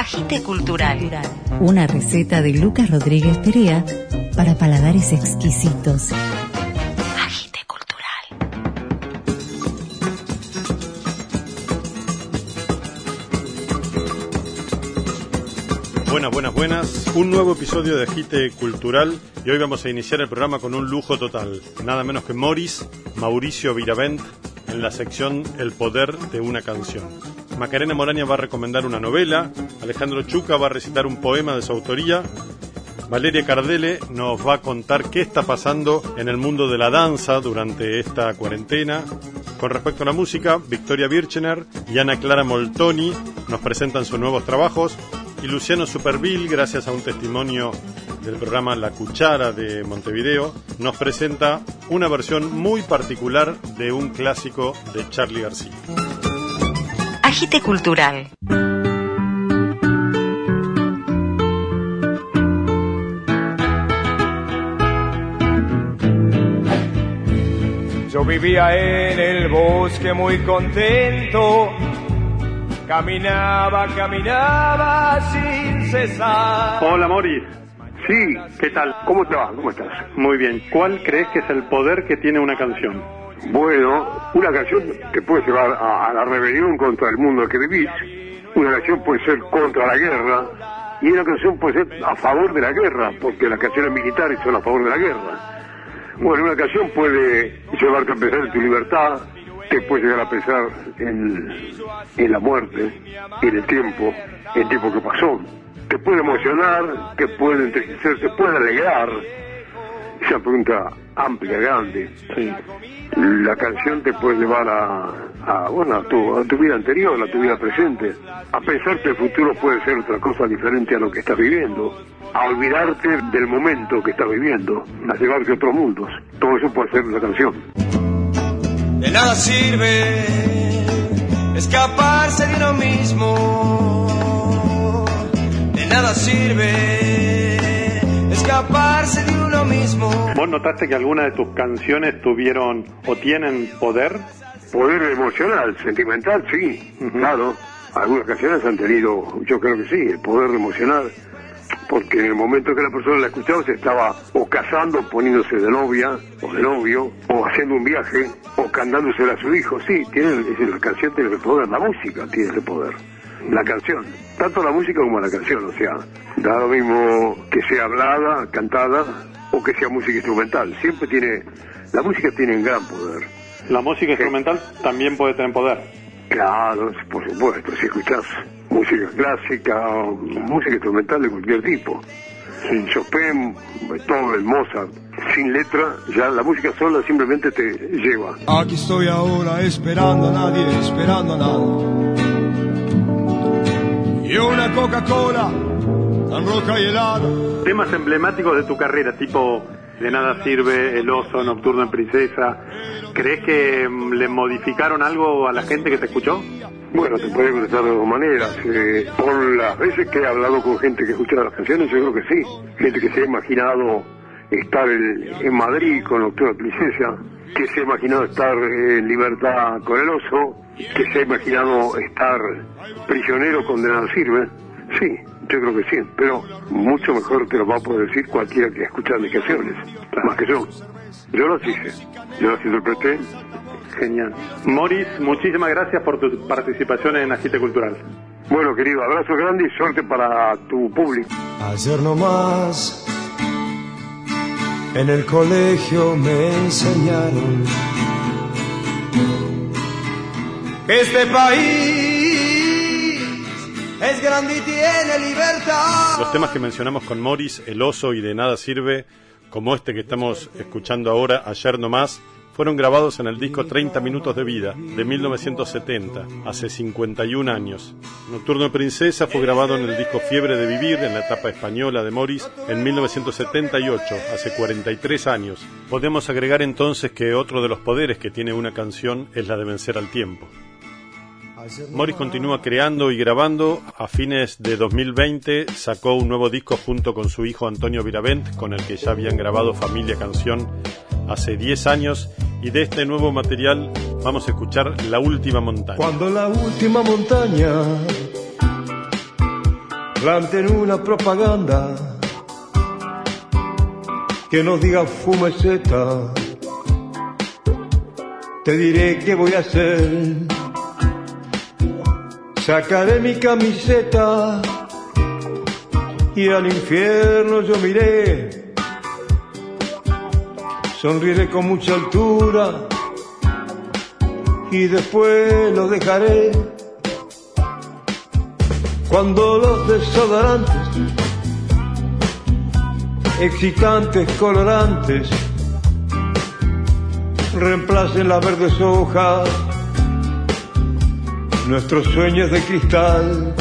Agite Cultural. Una receta de Lucas Rodríguez Perea para paladares exquisitos. Agite Cultural. Buenas, buenas, buenas. Un nuevo episodio de Agite Cultural y hoy vamos a iniciar el programa con un lujo total. Nada menos que Morris, Mauricio Viravent, en la sección El poder de una canción. Macarena Moraña va a recomendar una novela, Alejandro Chuca va a recitar un poema de su autoría, Valeria Cardele nos va a contar qué está pasando en el mundo de la danza durante esta cuarentena. Con respecto a la música, Victoria Birchener y Ana Clara Moltoni nos presentan sus nuevos trabajos y Luciano Superville, gracias a un testimonio del programa La Cuchara de Montevideo, nos presenta una versión muy particular de un clásico de Charlie García. Agite Cultural. Yo vivía en el bosque muy contento, caminaba, caminaba sin cesar. Hola Mori, Sí, ¿qué tal? ¿Cómo te va? ¿Cómo estás? muy bien. ¿Cuál crees que es el poder que tiene una canción? Bueno, una canción te puede llevar a, a la rebelión contra el mundo en que vivís, una canción puede ser contra la guerra, y una canción puede ser a favor de la guerra, porque las canciones militares son a favor de la guerra. Bueno, una canción puede llevarte a pensar en tu libertad, puede llegar a pensar en, en la muerte, en el tiempo, en el tiempo que pasó. Te puede emocionar, te puede entristecer, te puede alegrar. Esa pregunta amplia, grande. La canción te puede llevar a, a, bueno, a tu, a tu vida anterior, a tu vida presente, a pensar que el futuro puede ser otra cosa diferente a lo que estás viviendo, a olvidarte del momento que estás viviendo, a llevarte a otros mundos. Todo eso puede ser una canción. De nada sirve escaparse de uno mismo. De nada sirve escaparse de uno mismo. ¿Vos notaste que algunas de tus canciones tuvieron o tienen poder? Poder emocional, sentimental, sí, claro. Algunas canciones han tenido, yo creo que sí, el poder emocional, porque en el momento que la persona la escuchaba se estaba o casando, poniéndose de novia o de novio, o haciendo un viaje, o cantándose a su hijo. Sí, tiene, la canción tiene el poder, la música tiene ese poder. La canción, tanto la música como la canción, o sea, da lo mismo que sea hablada, cantada, o que sea música instrumental. Siempre tiene, la música tiene un gran poder. La música instrumental también puede tener poder. Claro, por supuesto, si escuchás música clásica música instrumental de cualquier tipo. Sin Chopin, Beethoven, Mozart, sin letra, ya la música sola simplemente te lleva. Aquí estoy ahora esperando a nadie, esperando a nada. Y una Coca-Cola tan roca y helada. Temas emblemáticos de tu carrera, tipo De nada sirve, El oso, Nocturno en Princesa. ¿Crees que mm, le modificaron algo a la gente que te escuchó? Bueno, te puede contestar de dos maneras. Eh, por las veces que he hablado con gente que escucha las canciones, yo creo que sí. Gente que se ha imaginado estar en, Madrid con Nocturno en Princesa, que se ha imaginado estar en libertad con el oso, que se ha imaginado estar prisionero con De nada sirve. Sí, yo creo que sí, pero mucho mejor te lo va a poder decir cualquiera que escucha mis canciones, más que yo. Yo las hice, yo las interpreté. Genial. Moris, muchísimas gracias por tu participación en Agite Cultural. Bueno, querido, abrazo grande y suerte para tu público. Ayer nomás en el colegio me enseñaron que este país es grande y tiene libertad. Los temas que mencionamos con Morris, El oso y De nada sirve, como este que estamos escuchando ahora, ayer nomás, fueron grabados en el disco 30 minutos de vida, de 1970, hace 51 años. Nocturno de Princesa fue grabado en el disco Fiebre de Vivir, en la etapa española de Morris, en 1978, hace 43 años. Podemos agregar entonces que otro de los poderes que tiene una canción es la de vencer al tiempo. Morris continúa creando y grabando. A fines de 2020 sacó un nuevo disco junto con su hijo Antonio Viravent, con el que ya habían grabado Familia Canción hace 10 años. Y de este nuevo material vamos a escuchar La Última Montaña. Cuando la última montaña planten una propaganda que nos diga fumeceta. Te diré qué voy a hacer. Sacaré mi camiseta y al infierno yo miré. Sonriré con mucha altura y después lo dejaré. Cuando los desodorantes, excitantes, colorantes, reemplacen las verdes hojas, nuestros sueños de cristal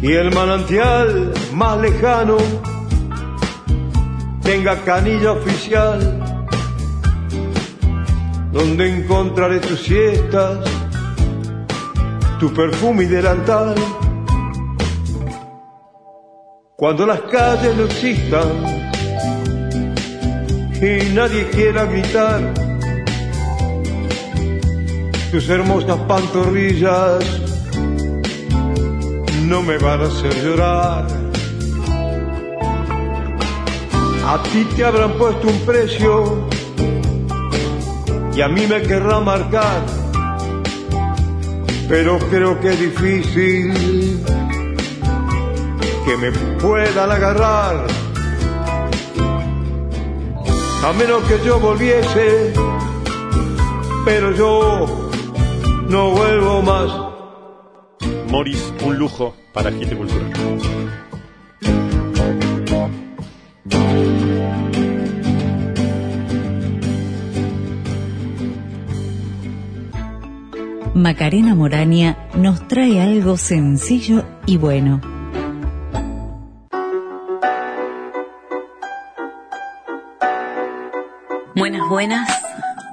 y el manantial más lejano tenga canilla oficial donde encontraré tus siestas, tu perfume y delantal. Cuando las calles no existan y nadie quiera gritar, tus hermosas pantorrillas no me van a hacer llorar. A ti te habrán puesto un precio y a mí me querrá marcar, pero creo que es difícil que me puedan agarrar. A menos que yo volviese, pero yo no vuelvo más. Morris, un lujo para Agite Cultural. Macarena Morania nos trae algo sencillo y bueno. Buenas, buenas.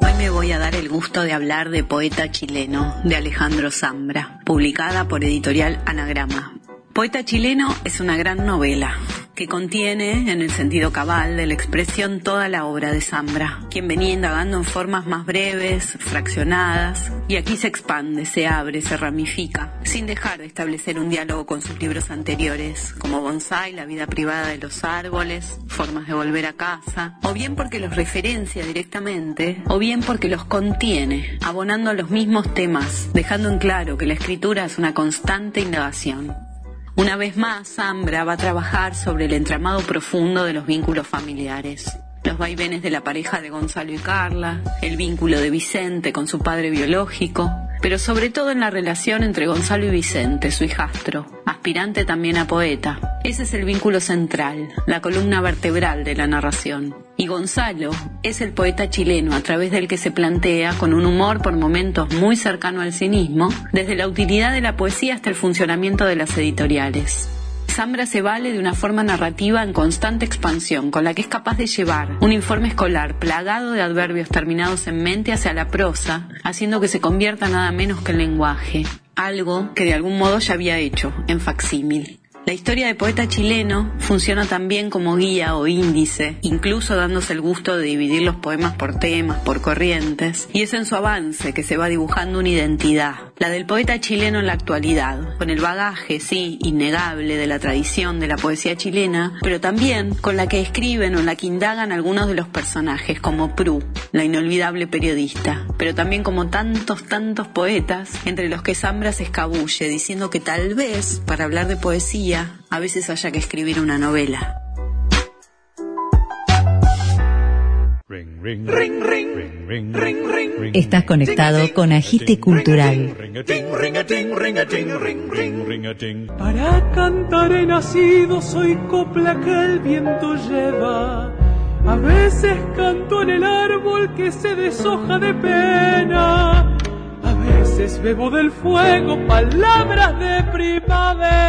Hoy me voy a dar el gusto de hablar de Poeta chileno, de Alejandro Zambra, publicada por editorial Anagrama. Poeta chileno es una gran novela que contiene, en el sentido cabal de la expresión, toda la obra de Zambra, quien venía indagando en formas más breves, fraccionadas, y aquí se expande, se abre, se ramifica, sin dejar de establecer un diálogo con sus libros anteriores, como Bonsai, La vida privada de los árboles, Formas de volver a casa, o bien porque los referencia directamente, o bien porque los contiene, abonando los mismos temas, dejando en claro que la escritura es una constante indagación. Una vez más, Zambra va a trabajar sobre el entramado profundo de los vínculos familiares. Los vaivenes de la pareja de Gonzalo y Carla, el vínculo de Vicente con su padre biológico, pero sobre todo en la relación entre Gonzalo y Vicente, su hijastro, aspirante también a poeta. Ese es el vínculo central, la columna vertebral de la narración. Y Gonzalo es el poeta chileno a través del que se plantea, con un humor por momentos muy cercano al cinismo, desde la utilidad de la poesía hasta el funcionamiento de las editoriales. Zambra se vale de una forma narrativa en constante expansión, con la que es capaz de llevar un informe escolar plagado de adverbios terminados en mente hacia la prosa, haciendo que se convierta nada menos que en lenguaje, algo que de algún modo ya había hecho en facsímil. La historia de poeta chileno funciona también como guía o índice, incluso dándose el gusto de dividir los poemas por temas, por corrientes, y es en su avance que se va dibujando una identidad, la del poeta chileno en la actualidad, con el bagaje, sí, innegable de la tradición de la poesía chilena, pero también con la que escriben o la que indagan algunos de los personajes, como Pru, la inolvidable periodista, pero también como tantos, tantos poetas, entre los que Zambra se escabulle, diciendo que tal vez, para hablar de poesía, a veces haya que escribir una novela. Estás conectado con Agite Cultural. Para cantar he nacido, soy copla que el viento lleva. A veces canto en el árbol que se deshoja de pena. A veces bebo del fuego palabras de primavera.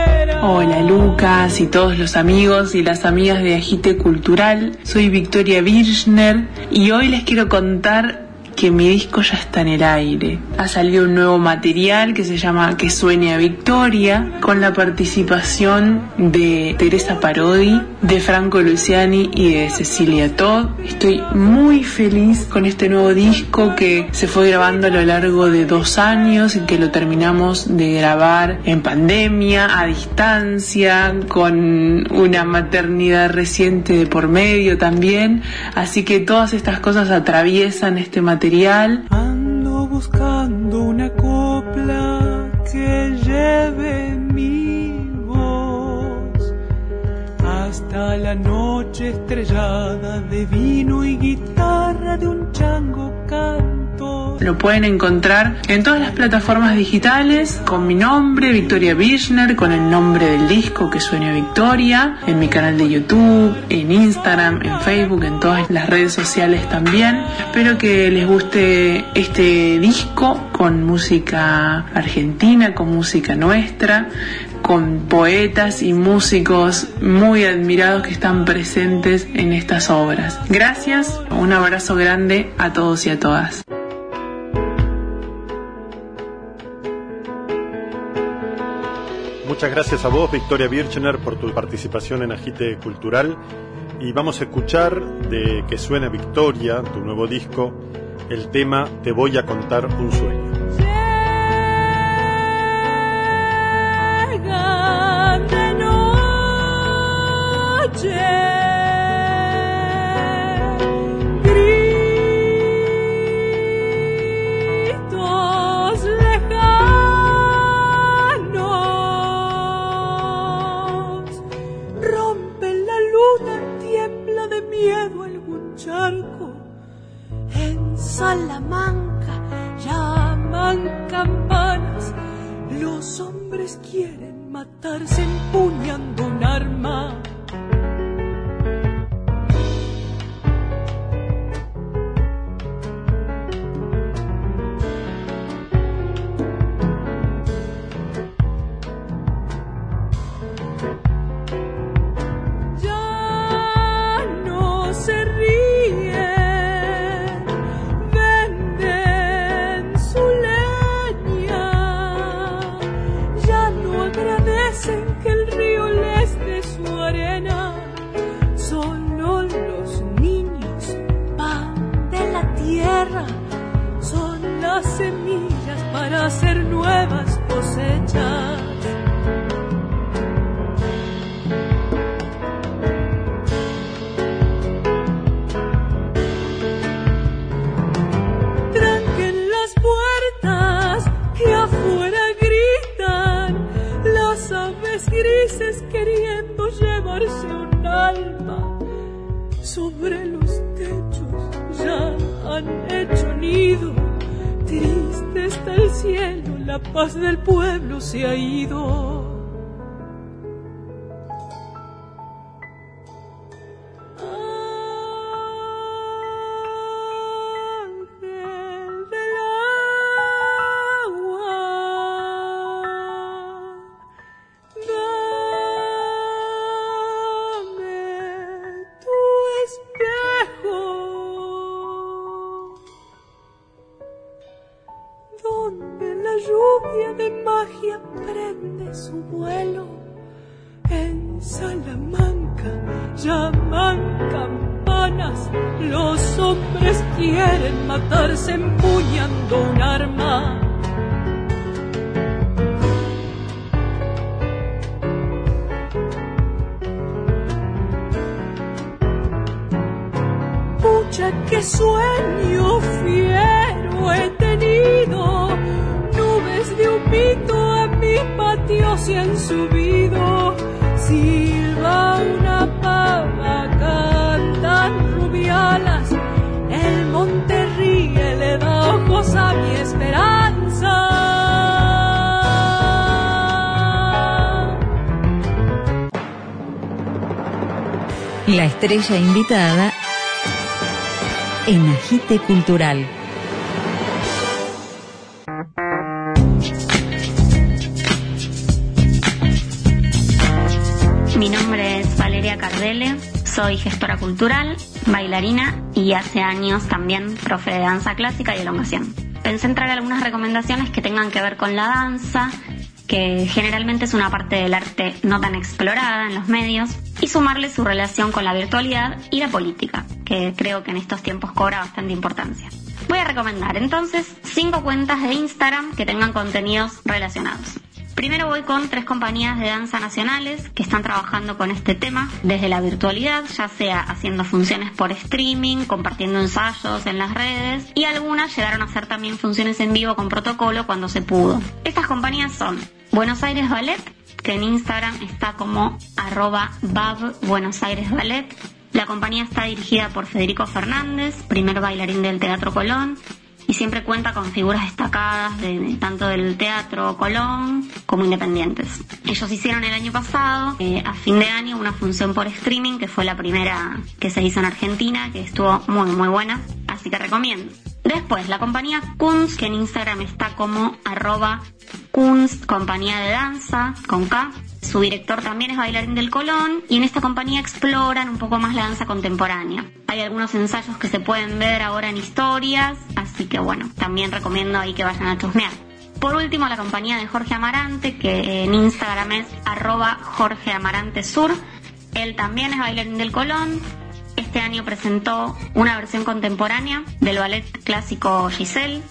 Hola Lucas y todos los amigos y las amigas de Agite Cultural. Soy Victoria Birchner y hoy les quiero contar que mi disco ya está en el aire. Ha salido un nuevo material que se llama Que sueña Victoria, con la participación de Teresa Parodi, de Franco Luciani y de Cecilia Todd. Estoy muy feliz con este nuevo disco que se fue grabando a lo largo de dos años y que lo terminamos de grabar en pandemia, a distancia, con una maternidad reciente de por medio también. Así que todas estas cosas atraviesan este material. Ando buscando una copla que lleve mi voz hasta la noche estrellada de vino y guitarra de un chango canto. Lo pueden encontrar en todas las plataformas digitales con mi nombre, Victoria Birchner, con el nombre del disco que sueña Victoria, en mi canal de YouTube, en Instagram, en Facebook, en todas las redes sociales también. Espero que les guste este disco con música argentina, con música nuestra con poetas y músicos muy admirados que están presentes en estas obras. Gracias, un abrazo grande a todos y a todas. Muchas gracias a vos, Victoria Birchner, por tu participación en Agite Cultural. Y vamos a escuchar de Que suena Victoria, tu nuevo disco, el tema Te voy a contar un sueño. Hacer nuevas cosechas. Cielo, la paz del pueblo se ha ido. Magia prende su vuelo. En Salamanca llaman campanas, los hombres quieren matarse empuñando un arma. Pucha, qué sueño fiero he tenido, patio se han subido. Silba una pava, cantan rubialas, el monte ríe, le da ojos a mi esperanza. La estrella invitada en Agite Cultural. Soy gestora cultural, bailarina y hace años también profe de danza clásica y elongación. Pensé en traer algunas recomendaciones que tengan que ver con la danza, que generalmente es una parte del arte no tan explorada en los medios, y sumarle su relación con la virtualidad y la política, que creo que en estos tiempos cobra bastante importancia. Voy a recomendar entonces cinco cuentas de Instagram que tengan contenidos relacionados. Primero voy con tres compañías de danza nacionales que están trabajando con este tema desde la virtualidad, ya sea haciendo funciones por streaming, compartiendo ensayos en las redes y algunas llegaron a hacer también funciones en vivo con protocolo cuando se pudo. Estas compañías son Buenos Aires Ballet, que en Instagram está como arroba Bab Buenos Aires Ballet. La compañía está dirigida por Federico Fernández, primer bailarín del Teatro Colón, y siempre cuenta con figuras destacadas de, tanto del teatro Colón como independientes. Ellos hicieron el año pasado, eh, a fin de año, una función por streaming que fue la primera que se hizo en Argentina, que estuvo muy muy buena, así que recomiendo. Después, la compañía Kunst, que en Instagram está como arroba Kunst, compañía de danza, con K. Su director también es bailarín del Colón y en esta compañía exploran un poco más la danza contemporánea. Hay algunos ensayos que se pueden ver ahora en historias, así que bueno, también recomiendo ahí que vayan a chusmear. Por último, la compañía de Jorge Amarante, que en Instagram es arroba Jorge Amarante Sur. Él también es bailarín del Colón. Este año presentó una versión contemporánea del ballet clásico Giselle,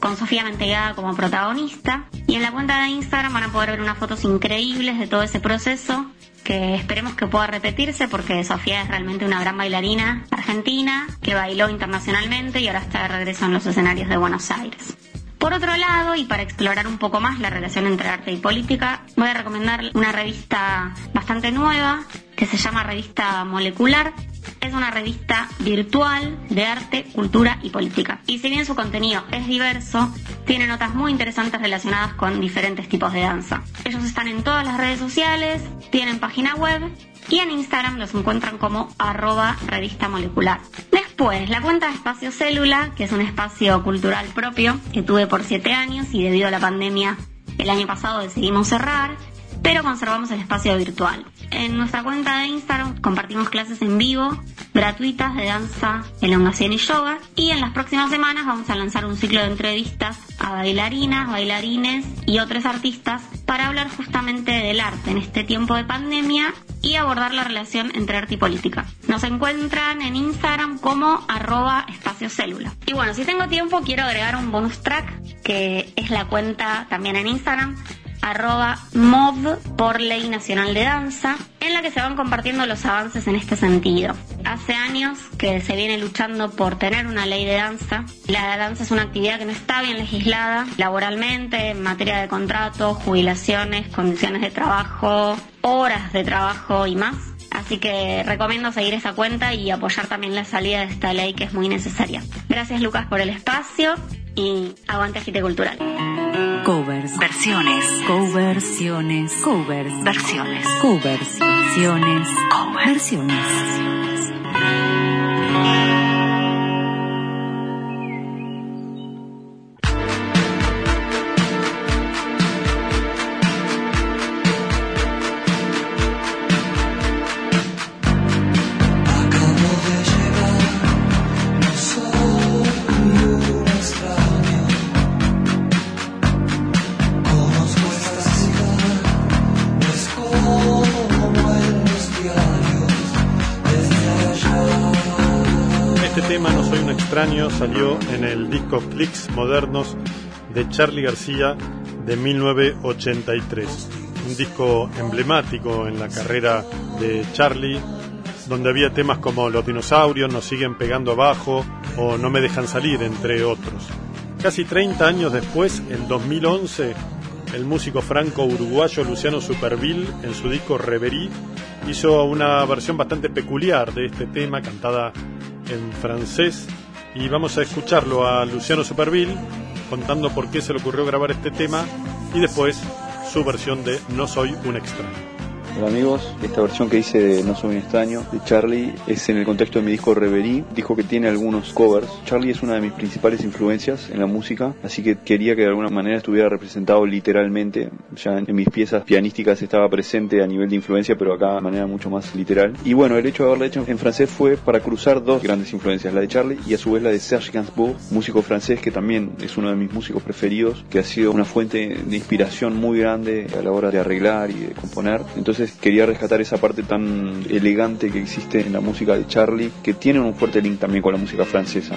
con Sofía Mentegada como protagonista. Y en la cuenta de Instagram van a poder ver unas fotos increíbles de todo ese proceso que esperemos que pueda repetirse porque Sofía es realmente una gran bailarina argentina que bailó internacionalmente y ahora está de regreso en los escenarios de Buenos Aires. Por otro lado, y para explorar un poco más la relación entre arte y política, voy a recomendar una revista bastante nueva que se llama Revista Molecular, es una revista virtual de arte, cultura y política. Y si bien su contenido es diverso, tiene notas muy interesantes relacionadas con diferentes tipos de danza. Ellos están en todas las redes sociales, tienen página web y en Instagram los encuentran como arroba revista molecular. Después, la cuenta de Espacio Célula, que es un espacio cultural propio que tuve por siete años y debido a la pandemia el año pasado decidimos cerrar pero conservamos el espacio virtual. En nuestra cuenta de Instagram compartimos clases en vivo, gratuitas de danza, elongación y yoga. Y en las próximas semanas vamos a lanzar un ciclo de entrevistas a bailarinas, bailarines y otros artistas para hablar justamente del arte en este tiempo de pandemia y abordar la relación entre arte y política. Nos encuentran en Instagram como arroba espacio célula. Y bueno, si tengo tiempo quiero agregar un bonus track que es la cuenta también en Instagram arroba MOV por Ley Nacional de Danza, en la que se van compartiendo los avances en este sentido. Hace años que se viene luchando por tener una ley de danza. La danza es una actividad que no está bien legislada laboralmente, en materia de contratos, jubilaciones, condiciones de trabajo, horas de trabajo y más. Así que recomiendo seguir esa cuenta y apoyar también la salida de esta ley que es muy necesaria. Gracias Lucas por el espacio y aguante agite cultural. Covers. Versiones. Coversiones. Covers. Versiones. Covers. Versiones. Covers. Versiones. Salió en el disco Clicks Modernos de Charlie García de 1983. Un disco emblemático en la carrera de Charlie, donde había temas como Los dinosaurios nos siguen pegando abajo o No me dejan salir, entre otros. Casi 30 años después, en 2011, el músico franco-uruguayo Luciano Superville, en su disco Reverie, hizo una versión bastante peculiar de este tema, cantada en francés, y vamos a escucharlo a Luciano Superville contando por qué se le ocurrió grabar este tema y después su versión de No soy un extraño. Hola amigos, esta versión que hice de No soy un extraño de Charlie es en el contexto de mi disco Reverie. Dijo que tiene algunos covers. Charlie es una de mis principales influencias en la música, así que quería que de alguna manera estuviera representado literalmente. Ya en mis piezas pianísticas estaba presente a nivel de influencia, pero acá de manera mucho más literal. Y bueno, el hecho de haberla hecho en francés fue para cruzar dos grandes influencias, la de Charlie y a su vez la de Serge Gainsbourg, músico francés que también es uno de mis músicos preferidos, que ha sido una fuente de inspiración muy grande a la hora de arreglar y de componer. Entonces quería rescatar esa parte tan elegante que existe en la música de Charlie, que tiene un fuerte link también con la música francesa.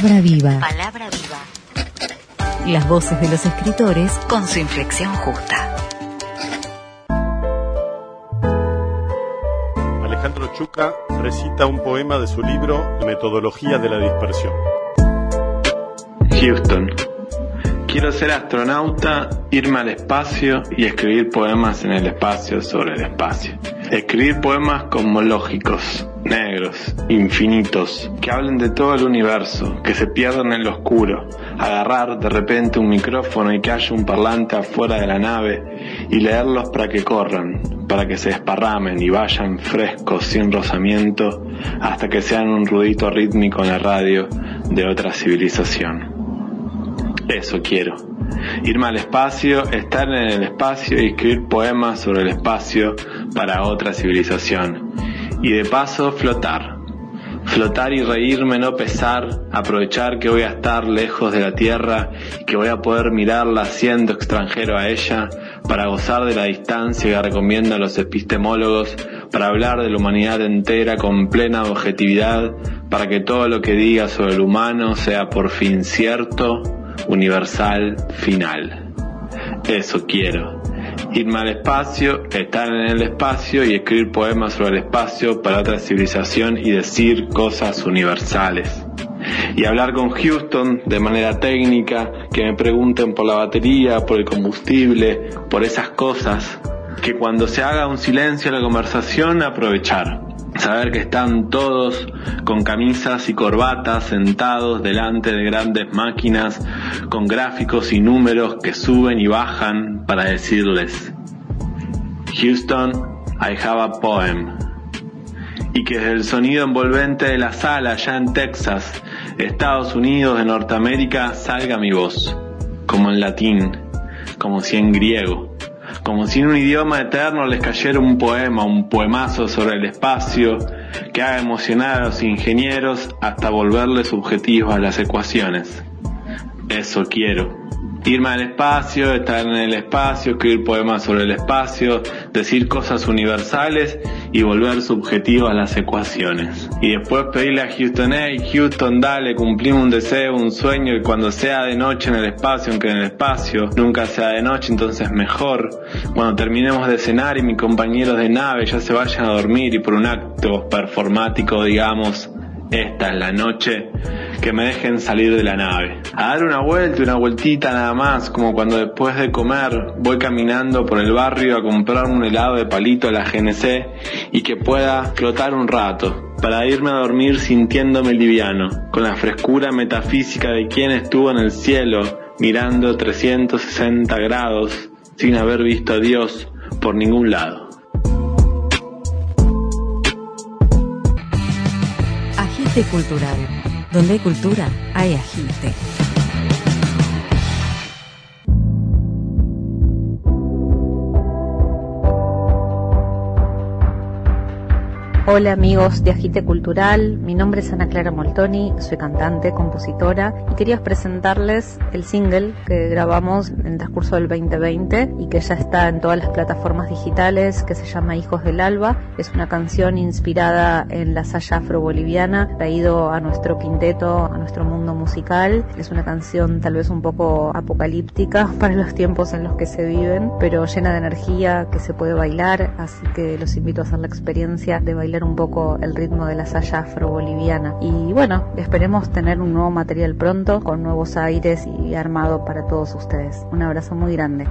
Palabra viva. Palabra viva. Las voces de los escritores con su inflexión justa. Alejandro Chuca recita un poema de su libro Metodología de la dispersión. Houston. Quiero ser astronauta, irme al espacio y escribir poemas en el espacio sobre el espacio. Escribir poemas cosmológicos, negros, infinitos, que hablen de todo el universo, que se pierdan en lo oscuro. Agarrar de repente un micrófono y que haya un parlante afuera de la nave y leerlos para que corran, para que se desparramen y vayan frescos, sin rozamiento, hasta que sean un rudito rítmico en la radio de otra civilización. Eso quiero. Irme al espacio, estar en el espacio y escribir poemas sobre el espacio para otra civilización. Y de paso flotar. Flotar y reírme, no pesar, aprovechar que voy a estar lejos de la Tierra y que voy a poder mirarla siendo extranjero a ella para gozar de la distancia que recomienda a los epistemólogos, para hablar de la humanidad entera con plena objetividad, para que todo lo que diga sobre el humano sea por fin cierto, universal, final. Eso quiero. Irme al espacio, estar en el espacio y escribir poemas sobre el espacio para otra civilización y decir cosas universales. y hablar con Houston de manera técnica, que me pregunten por la batería, por el combustible, por esas cosas, que cuando se haga un silencio en la conversación aprovechar. Saber que están todos con camisas y corbatas sentados delante de grandes máquinas con gráficos y números que suben y bajan para decirles, Houston, I have a poem. Y que desde el sonido envolvente de la sala allá en Texas, Estados Unidos de Norteamérica, salga mi voz, como en latín, como si en griego, como si en un idioma eterno les cayera un poema, un poemazo sobre el espacio, que haga emocionar a los ingenieros hasta volverles subjetivos a las ecuaciones. Eso quiero irme al espacio, estar en el espacio, escribir poemas sobre el espacio, decir cosas universales y volver subjetivo a las ecuaciones. Y después pedirle a Houston, hey Houston, dale, cumplimos un deseo, un sueño y cuando sea de noche en el espacio, aunque en el espacio nunca sea de noche, entonces mejor. Cuando terminemos de cenar y mis compañeros de nave ya se vayan a dormir y por un acto performático digamos, esta es la noche, que me dejen salir de la nave. A dar una vuelta, una vueltita nada más, como cuando después de comer voy caminando por el barrio a comprar un helado de palito a la GNC y que pueda flotar un rato, para irme a dormir sintiéndome liviano, con la frescura metafísica de quien estuvo en el cielo, mirando 360 grados, sin haber visto a Dios por ningún lado. Agite Cultural. Donde hay cultura, hay agite. Hola amigos de Agite Cultural, mi nombre es Ana Clara Moltoni, soy cantante, compositora y quería presentarles el single que grabamos en el transcurso del 2020 y que ya está en todas las plataformas digitales que se llama Hijos del Alba. Es una canción inspirada en la saya afro-boliviana, traído a nuestro quinteto, a nuestro mundo musical. Es una canción tal vez un poco apocalíptica para los tiempos en los que se viven, pero llena de energía que se puede bailar, así que los invito a hacer la experiencia de bailar un poco el ritmo de la saya afro-boliviana. Y bueno, esperemos tener un nuevo material pronto, con nuevos aires y armado para todos ustedes. Un abrazo muy grande.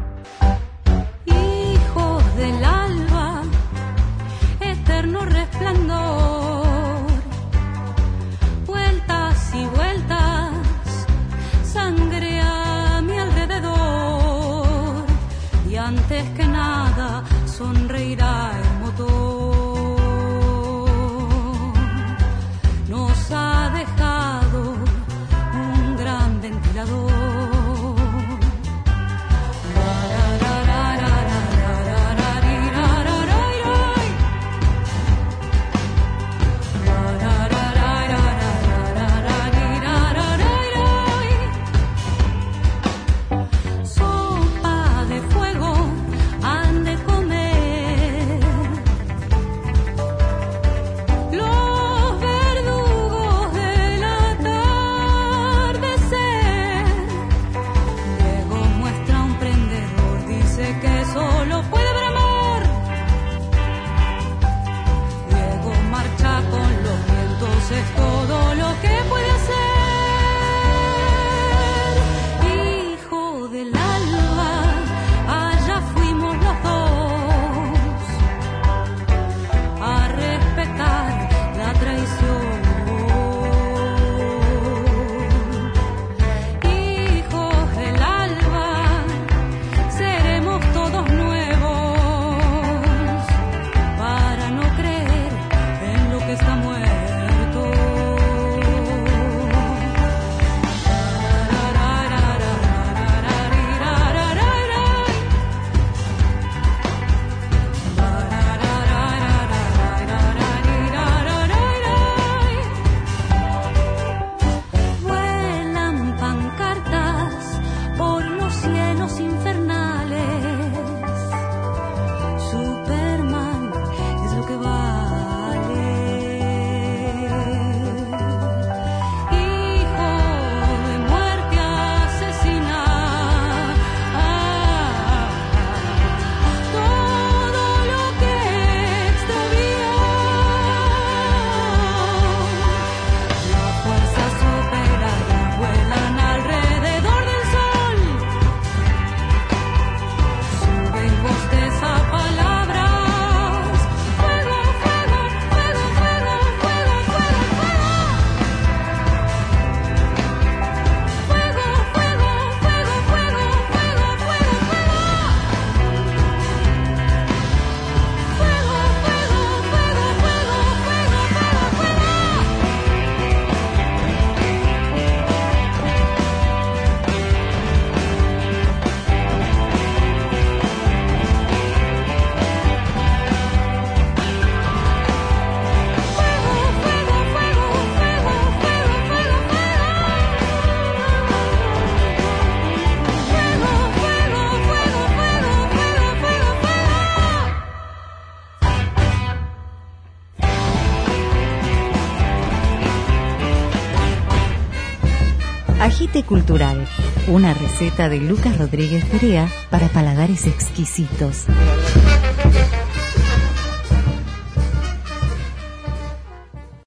Cultural, una receta de Lucas Rodríguez Perea para paladares exquisitos.